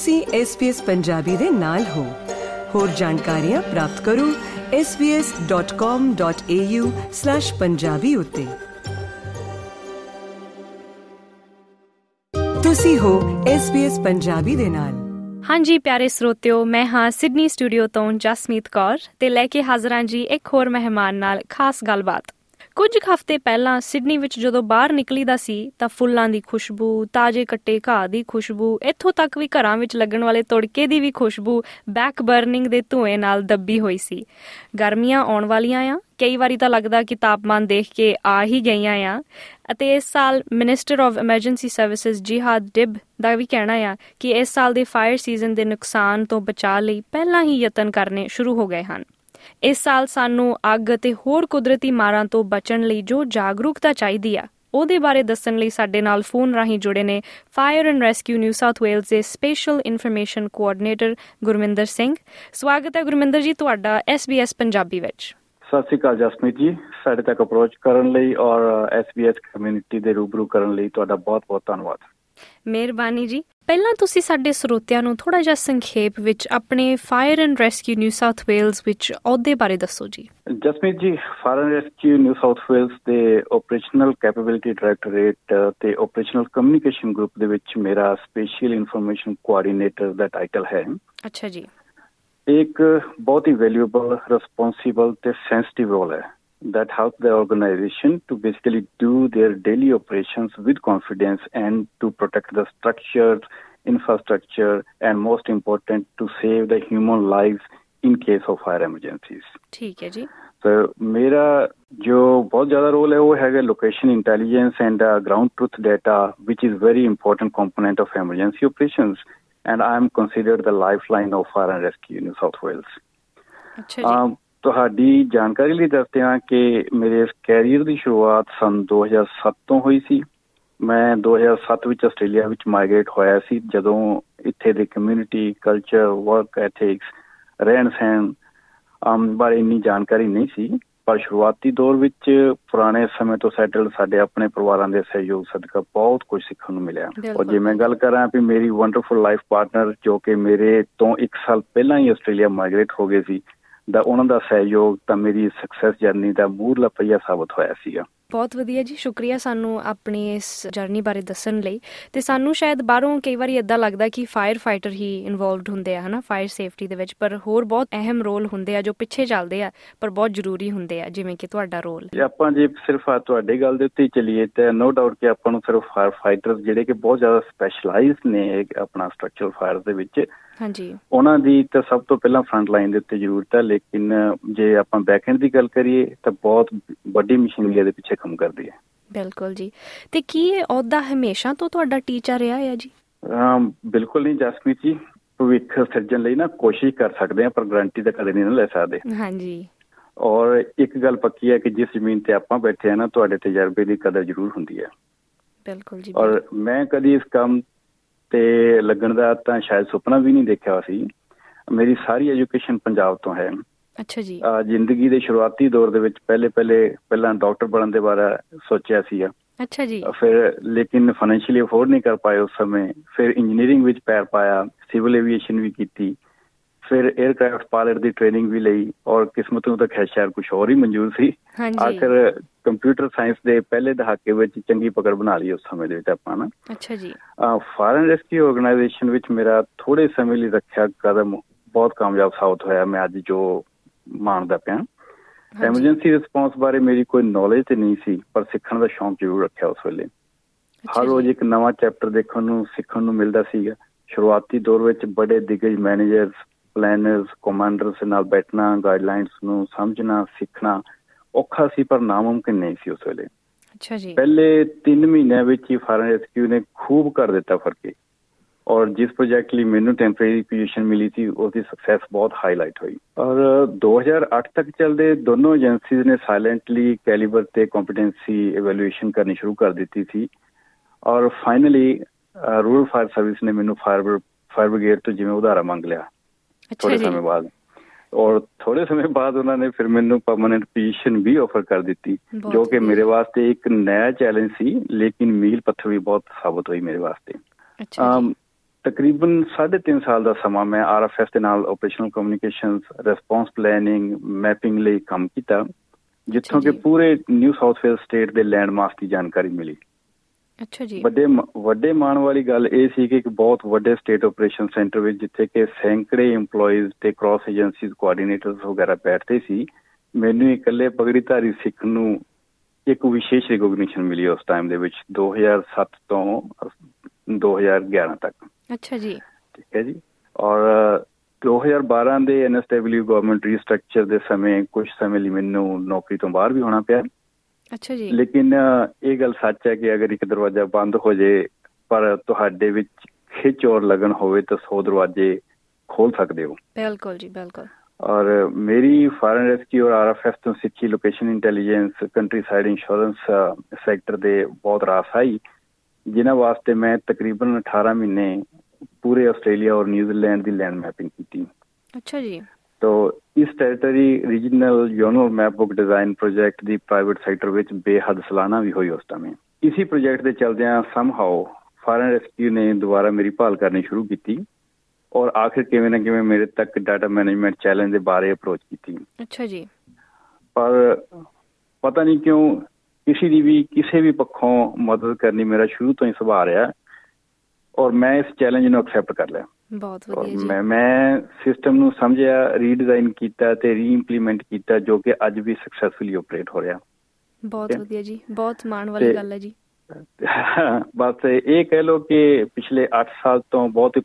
ਤੁਸੀਂ SBS ਪੰਜਾਬੀ ਦੇ ਨਾਲ ਹੋ। ਹੋਰ ਜਾਣਕਾਰੀਆਂ ਪ੍ਰਾਪਤ ਕਰੋ svs.com.au/punjabi ਉਤੇ। ਤੁਸੀਂ ਹੋ SBS ਪੰਜਾਬੀ ਦੇ ਨਾਲ। ਹਾਂਜੀ, ਪਿਆਰੇ ਸਰੋਤਿਓ, ਮੈਂ ਹਾਂ ਸਿਡਨੀ ਸਟੂਡੀਓ ਤੋਂ ਜਸਮੀਤ ਕੌਰ ਤੇ ਲੈ ਕੇ ਹਾਜ਼ਰਾਂ ਜੀ ਇੱਕ ਹੋਰ ਮਹਿਮਾਨ ਨਾਲ, ਖਾਸ ਗੱਲਬਾਤ। ਕੁਝ ਹਫ਼ਤੇ ਪਹਿਲਾਂ ਸਿਡਨੀ ਵਿੱਚ ਜਦੋਂ ਬਾਹਰ ਨਿਕਲੀਦਾ ਸੀ, ਤਾਂ ਫੁੱਲਾਂ ਦੀ ਖੁਸ਼ਬੂ, ਤਾਜ਼ੇ ਕੱਟੇ ਘਾਹ ਦੀ ਖੁਸ਼ਬੂ, ਇੱਥੋਂ ਤੱਕ ਵੀ ਘਰਾਂ ਵਿੱਚ ਲੱਗਣ ਵਾਲੇ ਤੜਕੇ ਦੀ ਵੀ ਖੁਸ਼ਬੂ ਬੈਕ ਬਰਨਿੰਗ ਦੇ ਧੂਏ ਨਾਲ ਦੱਬੀ ਹੋਈ ਸੀ। ਗਰਮੀਆਂ ਆਉਣ ਵਾਲੀਆਂ ਆ। ਕਈ ਵਾਰੀ ਤਾਂ ਲੱਗਦਾ ਕਿ ਤਾਪਮਾਨ ਦੇਖ ਕੇ ਆ ਹੀ ਗਈਆਂ ਆ। ਅਤੇ ਇਸ ਸਾਲ minister of emergency services Jihad Dib ਦਾ ਵੀ ਕਹਿਣਾ ਆ ਕਿ ਇਸ ਸਾਲ ਦੇ ਫਾਇਰ ਸੀਜ਼ਨ ਦੇ ਨੁਕਸਾਨ ਤੋਂ ਬਚਾਅ ਲਈ ਪਹਿਲਾਂ ਹੀ ਯਤਨ ਕਰਨੇ ਸ਼ੁਰੂ ਹੋ ਗਏ ਹਨ। ਇਸ ਸਾਲ ਸਾਨੂੰ ਅੱਗ ਅਤੇ ਹੋਰ ਕੁਦਰਤੀ ਮਾਰਾਂ ਤੋਂ ਬਚਣ ਲਈ ਜੋ ਜਾਗਰੂਕਤਾ ਚਾਹੀਦੀ ਆ, ਉਹਦੇ ਬਾਰੇ ਦੱਸਣ ਲਈ ਸਾਡੇ ਨਾਲ ਫੋਨ ਰਾਹੀਂ ਜੁੜੇ ਨੇ fire and rescue New South Wales ਦੇ special information coordinator Gurminder Singh. ਸਵਾਗਤ ਹੈ ਗੁਰਮਿੰਦਰ ਜੀ ਤੁਹਾਡਾ SBS ਪੰਜਾਬੀ ਵਿੱਚ। ਸਤਿ ਸ਼੍ਰੀ ਅਕਾਲ ਜਸਮੀਤ ਜੀ। ਸਾਡੇ ਤੱਕ ਅਪਰੋਚ ਕਰਨ ਲਈ ਔਰ SBS ਕਮਿਊਨਿਟੀ ਦੇ ਰੂਬਰੂ ਕਰਨ ਲਈ ਤੁਹਾਡਾ ਬਹੁਤ-ਬਹੁਤ ਧੰਨਵਾਦ। ਮਿਹਰਬਾਨੀ ਜੀ। ਪਹਿਲਾਂ ਤੁਸੀਂ ਸਾਡੇ ਸਰੋਤਿਆਂ ਨੂੰ ਥੋੜਾ ਜਿਹਾ ਸੰਖੇਪ ਵਿੱਚ ਆਪਣੇ fire and rescue New South Wales ਵਿੱਚ ਅਹੁਦੇ ਬਾਰੇ ਦੱਸੋ ਜੀ। Jasmeet ji fire and rescue New South Wales ਦੇ ਆਪਰੇਸ਼ਨਲ ਕੈਪੇਬਿਲਿਟੀ ਡਾਇਰੈਕਟੋਰੇਟ ਤੇ ਆਪਰੇਸ਼ਨਲ ਕਮਿਊਨੀਕੇਸ਼ਨ ਗਰੁੱਪ ਦੇ ਵਿੱਚ ਮੇਰਾ ਸਪੈਸ਼ਲ ਇਨਫੋਰਮੇਸ਼ਨ ਕੋਆਰਡੀਨੇਟਰ ਦਾ ਟਾਈਟਲ ਹੈ। ਅੱਛਾ ਜੀ। ਇੱਕ ਬਹੁਤ ਹੀ ਵੈਲਿਊਏਬਲ ਰਿਸਪੌਂਸਿਬਲ ਤੇ ਸੈਂਸਿਟਿਵ ਰੋਲ ਹੈ। that help the organization to basically do their daily operations with confidence and to protect the structure, infrastructure, and most important, to save the human lives in case of fire emergencies. ठीक है जी। तो मेरा जो बहुत ज्यादा role है वो हैगा location intelligence and ground truth data which is very important component of emergency operations and I am considered the life line of fire and rescue in South Wales ਤੁਹਾਡੀ ਜਾਣਕਾਰੀ ਲਈ ਦੱਸਦੇ ਹਾਂ ਕਿ ਮੇਰੇ ਇਸ ਕੈਰੀਅਰ ਦੀ ਸ਼ੁਰੂਆਤ ਸਨ 2007 ਤੋਂ ਹੋਈ ਸੀ। ਮੈਂ 2007 ਵਿੱਚ ਆਸਟ੍ਰੇਲੀਆ ਵਿੱਚ ਮਾਈਗ੍ਰੇਟ ਹੋਇਆ ਸੀ ਜਦੋਂ ਇੱਥੇ ਦੇ ਕਮਿਊਨਿਟੀ ਕਲਚਰ ਵਰਕ ਐਥਿਕਸ ਰਹਿਣ ਸਹਿਣ ਆਮ ਬਾਰੇ ਇੰਨੀ ਜਾਣਕਾਰੀ ਨਹੀਂ ਸੀ। ਪਰ ਸ਼ੁਰੂਆਤੀ ਦੌਰ ਵਿੱਚ ਪੁਰਾਣੇ ਸਮੇਂ ਤੋਂ ਸੈਟਲਡ ਸਾਡੇ ਆਪਣੇ ਪਰਿਵਾਰਾਂ ਦੇ ਸਹਿਯੋਗ ਸਦਕਾ ਬਹੁਤ ਕੁਝ ਸਿੱਖਣ ਨੂੰ ਮਿਲਿਆ। ਔਰ ਜੇ ਮੈਂ ਗੱਲ ਕਰਾਂ ਵੀ ਮੇਰੀ ਵੰਡਰਫੁਲ ਲਾਈਫ ਪਾਰਟਨਰ ਜੋ ਕਿ ਮੇਰੇ ਤੋਂ 1 ਸਾਲ ਪਹਿਲਾਂ ਹੀ ਆਸਟ੍ਰੇਲੀਆ ਮਾਈਗ੍ਰੇਟ ਹੋ ਗਏ ਸੀ ਦਾ ਉਹਨਾਂ ਦਾ ਸਹਿਯੋਗ ਤਾਂ ਮੇਰੀ ਸਕਸੈਸ ਜਰਨੀ ਦਾ ਮੂਰਲਾ ਪਈਆ ਸਾਬਤ ਹੋਇਆ ਸੀਗਾ। ਬਹੁਤ ਵਧੀਆ ਜੀ ਸ਼ੁਕਰੀਆ ਸਾਨੂੰ ਆਪਣੀ ਇਸ ਜਰਨੀ ਬਾਰੇ ਦੱਸਣ ਲਈ। ਤੇ ਸਾਨੂੰ ਸ਼ਾਇਦ ਬਾਹਰੋਂ ਕਈ ਵਾਰੀ ਇਦਾਂ ਲੱਗਦਾ ਕਿ ਫਾਇਰ ਫਾਈਟਰ ਹੀ ਇਨਵੋਲਵਡ ਹੁੰਦੇ ਆ ਹਨਾ? ਫਾਇਰ ਸੇਫਟੀ ਦੇ ਵਿੱਚ ਪਰ ਹੋਰ ਬਹੁਤ ਅਹਿਮ ਰੋਲ ਹੁੰਦੇ ਆ ਜੋ ਪਿੱਛੇ ਚੱਲਦੇ ਆ ਪਰ ਬਹੁਤ ਜ਼ਰੂਰੀ ਹੁੰਦੇ ਆ ਜਿਵੇਂ ਕਿ ਤੁਹਾਡਾ ਰੋਲ ਜੇ ਆਪਾਂ ਜੇ ਸਿਰਫ ਆ ਤੁਹਾਡੀ ਗੱਲ ਦੇ ਉੱਤੇ ਚੱਲੀਏ ਤਾਂ ਨੋ ਡਾਊਟ ਕਿ ਆਪਾਂ ਨੂੰ ਸਿਰਫ ਫਾਇਰ ਫਾਈਟਰਸ ਜਿਹੜੇ ਕਿ ਬਹੁਤ ਜ਼ਿਆਦਾ ਸਪੈਸ਼ਲਾਈਜ਼ਡ ਨੇ ਆਪਣਾ ਸਟਰਕਚਰਲ ਫਾਇਰ ਦੇ ਵਿੱਚ ਹਾਂਜੀ। ਉਹਨਾਂ ਦੀ ਤਾਂ ਸਭ ਤੋਂ ਪਹਿਲਾਂ ਫਰੰਟ ਲਾਈਨ ਦੇ ਉੱਤੇ ਜ਼ਰੂਰਤ ਹੈ ਲੇਕਿਨ ਜੇ ਆਪਾਂ ਬੈਕਐਂਡ ਦੀ ਗੱਲ ਕਰੀਏ ਤਾਂ ਬਹੁਤ ਵੱਡੀ ਮਸ਼ੀਨਰੀ ਦੇ ਪਿੱਛੇ ਕੰਮ ਕਰਦੀ ਹੈ। ਬਿਲਕੁਲ ਜੀ। ਤੇ ਕੀ ਇਹ ਅਹੁਦਾ ਹਮੇਸ਼ਾ ਤੋਂ ਤੁਹਾਡਾ ਟੀਚਰ ਰਿਹਾ ਹੈ ਜੀ? ਬਿਲਕੁਲ ਨਹੀਂ ਜਸਮੀਤ ਜੀ। ਭਵਿੱਖ ਸਿਰਜਣ ਲਈ ਨਾ ਕੋਸ਼ਿਸ਼ ਕਰ ਸਕਦੇ ਆ ਪਰ ਗਾਰੰਟੀ ਤਾਂ ਕਦੇ ਨਹੀਂ ਲੈ ਸਕਦੇ। ਹਾਂਜੀ। ਔਰ ਇੱਕ ਗੱਲ ਪੱਕੀ ਹੈ ਕਿ ਜਿਸ ਜ਼ਮੀਨ ਤੇ ਆਪਾਂ ਬੈਠੇ ਆ ਨਾ ਤੁਹਾਡੇ ਤਜਰਬੇ ਦੀ ਕਦਰ ਜ਼ਰੂਰ ਹੁੰਦੀ ਹੈ। ਬਿਲਕੁਲ ਜੀ ਔਰ ਮੈਂ ਕਦੀ ਇਸ ਕੰਮ ਤੇ ਲੱਗਣ ਦਾ ਤਾਂ ਸ਼ਾਇਦ ਸੁਪਨਾ ਵੀ ਨਹੀਂ ਦੇਖਿਆ ਸੀ। ਮੇਰੀ ਸਾਰੀ ਐਜੂਕੇਸ਼ਨ ਪੰਜਾਬ ਤੋਂ ਹੈ। ਅੱਛਾ ਜੀ। ਜ਼ਿੰਦਗੀ ਦੇ ਸ਼ੁਰੂਆਤੀ ਦੌਰ ਦੇ ਵਿੱਚ ਪਹਿਲੇ ਪਹਿਲੇ ਪਹਿਲਾਂ ਡਾਕਟਰ ਬਣਨ ਦੇ ਬਾਰੇ ਸੋਚਿਆ ਸੀ ਅੱਛਾ ਜੀ। ਫਿਰ ਲੇਕਿਨ ਫਾਈਨੈਂਸ਼ੀਅਲੀ ਅਫੋਰਡ ਨਹੀਂ ਕਰ ਪਾਏ ਉਸ ਸਮੇਂ। ਫਿਰ ਇੰਜੀਨੀਅਰਿੰਗ ਵਿੱਚ ਪੈਰ ਪਾਇਆ ਸਿਵਲ ਐਵੀਏਸ਼ਨ ਵੀ ਕੀਤੀ। ਫਿਰ 에ਅਰਕ੍ਰਾਫਟ ਪਾਇਲਟ ਦੀ ਟ੍ਰੇਨਿੰਗ ਵੀ ਲਈ ਔਰ ਕਿਸਮਤ ਨੂੰ ਤਾਂ ਖੈਰ ਸ਼ਾਇਦ ਕੁਝ ਹੋਰ ਹੀ ਮਨਜ਼ੂਰ ਸੀ। ਆਖਰ ਕੰਪਿਊਟਰ ਸਾਇੰਸ ਦੇ ਪਹਿਲੇ ਦਹਾਕੇ ਵਿੱਚ ਚੰਗੀ ਪਕੜ ਬਣਾ ਲਈ ਉਸ ਸਮੇਂ ਦੇ ਵਿੱਚ ਆਪਾਂ ਨਾ। ਅੱਛਾ ਜੀ। ਐਂਡ ਰੈਸਕਿਊ ਆਰਗੇਨਾਈਜੇਸ਼ਨ ਵਿੱਚ ਮੇਰਾ ਥੋੜੇ ਸਮੇਂ ਲਈ ਰੱਖਿਆ ਕਦਮ ਬਹੁਤ ਕਾਮਯਾਬ ਸਾਬਤ ਹੋਇਆ ਮੈਂ ਅੱਜ ਜੋ ਮਾਣਦਾ ਪਿਆ। ਐਮਰਜੈਂਸੀ ਰਿਸਪੌਂਸ ਬਾਰੇ ਮੇਰੀ ਕੋਈ ਨੌਲੇਜ ਤੇ ਨਹੀਂ ਸੀ ਪਰ ਸਿੱਖਣ ਦਾ ਸ਼ੌਂਕ ਜ਼ਰੂਰ ਰੱਖਿਆ ਉਸ ਵੇਲੇ। ਹਰ ਰੋਜ਼ ਇੱਕ ਨਵਾਂ ਚੈਪਟਰ ਦੇਖਣ ਨੂੰ ਸਿੱਖਣ ਨੂੰ ਮਿਲਦਾ ਸੀਗਾ। ਸ਼ੁਰੂਆਤੀ ਦੌਰ ਵਿੱਚ ਬੜੇ ਦਿਗਜ ਮੈਨੇਜਰਸ ਪਲੈਨਰਸ ਕਮਾਂਡਰਸ ਨਾਲ ਬੈਠਣਾ ਗਾਈਡਲਾਈਨਸ ਨੂੰ ਸਮਝਣਾ ਸਿੱਖਣਾ ਔਖਾ ਸੀ ਪਰ ਨਾਮੁਮਕਿਨ ਨਹੀਂ ਸੀ ਉਸ ਵੇਲੇ। ਅੱਛਾ ਜੀ। ਪਹਿਲੇ 3 ਮਹੀਨਿਆਂ ਵਿੱਚ ਹੀ ਫਾਇਰ ਰੈਸਕਿਊ ਨੇ ਖੂਬ ਕਰ ਦਿੱਤਾ ਫਰਕੇ ਔਰ ਜਿਸ ਪ੍ਰੋਜੈਕਟ ਲਈ ਮੈਨੂੰ ਟੈਂਪਰੇਰੀ ਪੋਜੀਸ਼ਨ ਮਿਲੀ ਸੀ ਉਹਦੀ ਸਕਸੈਸ ਬਹੁਤ ਹਾਈਲਾਈਟ ਹੋਈ। ਔਰ 2008 ਤੱਕ ਚੱਲਦੇ ਦੋਨੋਂ ਏਜੰਸੀਜ਼ ਨੇ ਸਾਇਲੈਂਟਲੀ ਕੈਲੀਬਰ ਤੇ ਕੰਪੀਟੈਂਸੀ ਇਵੈਲੂਏਸ਼ਨ ਕਰਨੀ ਸ਼ੁਰੂ ਕਰ ਦਿੱਤੀ ਸੀ। ਔਰ ਫਾਈਨਲੀ ਰੂਰਲ ਫਾਇਰ ਸਰਵਿਸ ਨੇ ਮੈਨੂੰ ਫਾਇਰ ਫਾਇਰ ਬ੍ਰਿਗੇਡ ਤੋਂ ਜਿਵੇਂ ਉਧਾਰਾ ਮੰਗ ਲਿਆ। ਥੋੜੇ ਸਮੇਂ ਬਾਅਦ। ਔਰ ਥੋੜੇ ਸਮੇਂ ਬਾਅਦ ਉਹਨਾਂ ਨੇ ਫਿਰ ਮੈਨੂੰ ਪਰਮਨੈਂਟ ਪੋਜੀਸ਼ਨ ਵੀ ਆਫਰ ਕਰ ਦਿੱਤੀ ਜੋ ਕਿ ਮੇਰੇ ਵਾਸਤੇ ਇੱਕ ਨया ਚੈਲੰਜ ਸੀ ਲੇਕਿਨ ਮੀਲ ਪੱਥਰ ਵੀ ਬਹੁਤ ਸਾਬਤ ਹੋਈ ਮੇਰੇ ਵਾਸਤੇ। ਅੱਛਾ ਤਕਰੀਬਨ 3.5 ਸਾਲ ਦਾ ਸਮਾਂ ਮੈਂ ਆਰਐਫਐਸ ਦੇ ਨਾਲ operational communications response planning mapping ਲਈ ਕੰਮ ਕੀਤਾ ਜਿੱਥੋਂ ਕਿ ਪੂਰੇ ਨਿਊ ਸਾਊਥ ਵੇਲਸ ਸਟੇਟ ਦੇ ਲੈਂਡ ਮਾਸ ਦੀ ਜਾਣਕਾਰੀ ਮਿਲੀ। ਅੱਛਾ ਜੀ। ਵੱਡੇ ਵੱਡੇ ਮਾਣ ਵਾਲੀ ਗੱਲ ਇਹ ਸੀ ਕਿ ਇੱਕ ਬਹੁਤ ਵੱਡੇ ਸਟੇਟ ਆਪਰੇਸ਼ਨ ਸੈਂਟਰ ਵਿੱਚ ਜਿੱਥੇ ਕਿ ਸੈਂਕੜੇ EMPLOYEES ਤੇ ਕ੍ਰਾਸ ਏਜੰਸੀਜ਼ ਕੋਆਰਡੀਨੇਟਰਸ ਵਗੈਰਾ ਬੈਠਦੇ ਸੀ ਮੈਨੂੰ ਇਕੱਲੇ ਪਗੜੀਧਾਰੀ ਸਿੱਖ ਨੂੰ ਇੱਕ ਵਿਸ਼ੇਸ਼ ਰਿਕੋਗਨੀਸ਼ਨ ਮਿਲੀ ਉਸ ਟਾਈਮ ਦੇ ਵਿੱਚ 2007 ਤੋਂ 2011 ਤੱਕ। ਅੱਛਾ ਜੀ। ਠੀਕ ਹੈ ਜੀ। ਔਰ 2012 ਦੇ ਐਨਐਸਡਬਲਯੂ ਗਵਰਨਮੈਂਟ ਰੀਸਟ੍ਰਕਚਰ ਦੇ ਸਮੇਂ ਕੁਝ ਸਮੇਂ ਲਈ ਮੈਨੂੰ ਨੌਕਰੀ ਤੋਂ ਬਾਹਰ ਵੀ ਹੋਣਾ ਪਿਆ। ਅੱਛਾ ਜੀ। ਲੇਕਿਨ ਇਹ ਗੱਲ ਸੱਚ ਹੈ ਕਿ ਅਗਰ ਇੱਕ ਦਰਵਾਜ਼ਾ ਬੰਦ ਹੋ ਜੇ ਪਰ ਤੁਹਾਡੇ ਵਿੱਚ ਖਿੱਚ ਔਰ ਲਗਨ ਹੋਵੇ ਤਾਂ 100 ਦਰਵਾਜ਼ੇ ਖੋਲ ਸਕਦੇ ਹੋ। ਬਿਲਕੁਲ ਜੀ ਬਿਲਕੁਲ। ਔਰ ਮੇਰੀ ਫਾਰਨ ਰੈਸਕਿਊ ਔਰ ਆਰਐਫਐਸ ਤੋਂ ਸਿੱਖੀ location intelligence countryside insurance sector ਦੇ ਬਹੁਤ ਰਾਸ ਆਈ ਜਿਨ੍ਹਾਂ ਵਾਸਤੇ ਮੈਂ ਤਕਰੀਬਨ 18 ਮਹੀਨੇ ਪੂਰੇ ਆਸਟ੍ਰੇਲੀਆ ਔਰ ਨਿਊਜ਼ੀਲੈਂਡ ਦੀ ਲੈਂਡ ਮੈਪਿੰਗ ਕੀਤੀ। ਅੱਛਾ ਜੀ। ਤੋ ਇਸ territory regional zonal map book design project ਦੀ ਪ੍ਰਾਈਵੇਟ ਸੈਕਟਰ ਵਿੱਚ ਬੇਹੱਦ ਸਲਾਨਾ ਵੀ ਹੋਈ ਉਸ ਸਮੇਂ। ਇਸੇ ਪ੍ਰੋਜੈਕਟ ਦੇ ਚਲਦਿਆਂ ਸਮਹਾਉ ਫਾਰਨ ਰੈਸਕਿਊ ਨੇ ਦੁਬਾਰਾ ਮੇਰੀ ਭਾਲ ਕਰਨੀ ਸ਼ੁਰੂ ਕੀਤੀ ਔਰ ਆਖਿਰ ਕਿਵੇਂ ਨਾ ਕਿਵੇਂ ਮੇਰੇ ਤੱਕ ਡਾਟਾ ਮੈਨੇਜਮੈਂਟ ਚੈਲੰਜ ਦੇ ਬਾਰੇ ਅਪਰੋਚ ਕੀਤੀ। ਅੱਛਾ ਜੀ। ਪਰ ਪਤਾ ਨਹੀਂ ਕਿਉਂ ਕਿਸੇ ਦੀ ਵੀ ਕਿਸੇ ਵੀ ਪੱਖੋਂ ਮਦਦ ਕਰਨੀ ਮੇਰਾ ਸ਼ੁਰੂ ਤੋਂ ਹੀ ਸੁਭਾਅ ਰਿਹਾ ਔਰ ਮੈਂ ਇਸ ਚੈਲੰਜ ਨੂੰ ਐਕਸੈਪਟ ਕਰ ਲਿਆ। ਬਹੁਤ ਵਧੀਆ ਜੀ। ਮੈਂ ਮੈਂ ਸਿਸਟਮ ਨੂੰ ਸਮਝਿਆ ਰੀਡਿਜ਼ਾਈਨ ਕੀਤਾ ਤੇ ਰੀਇੰਪਲੀਮੈਂਟ ਕੀਤਾ ਜੋ ਕਿ ਅੱਜ ਵੀ ਸਕਸੈਸਫੁਲੀ ਆਪਰੇਟ ਹੋ ਰਿਹਾ। ਬਹੁਤ ਵਧੀਆ ਜੀ ਬਹੁਤ ਮਾਣ ਵਾਲੀ ਗੱਲ ਹੈ ਜੀ। ਬਸ ਇਹ ਕਹਿ ਲੋ ਕਿ ਪਿਛਲੇ 8 ਸਾਲ ਤੋਂ ਬਹੁਤ ਹੀ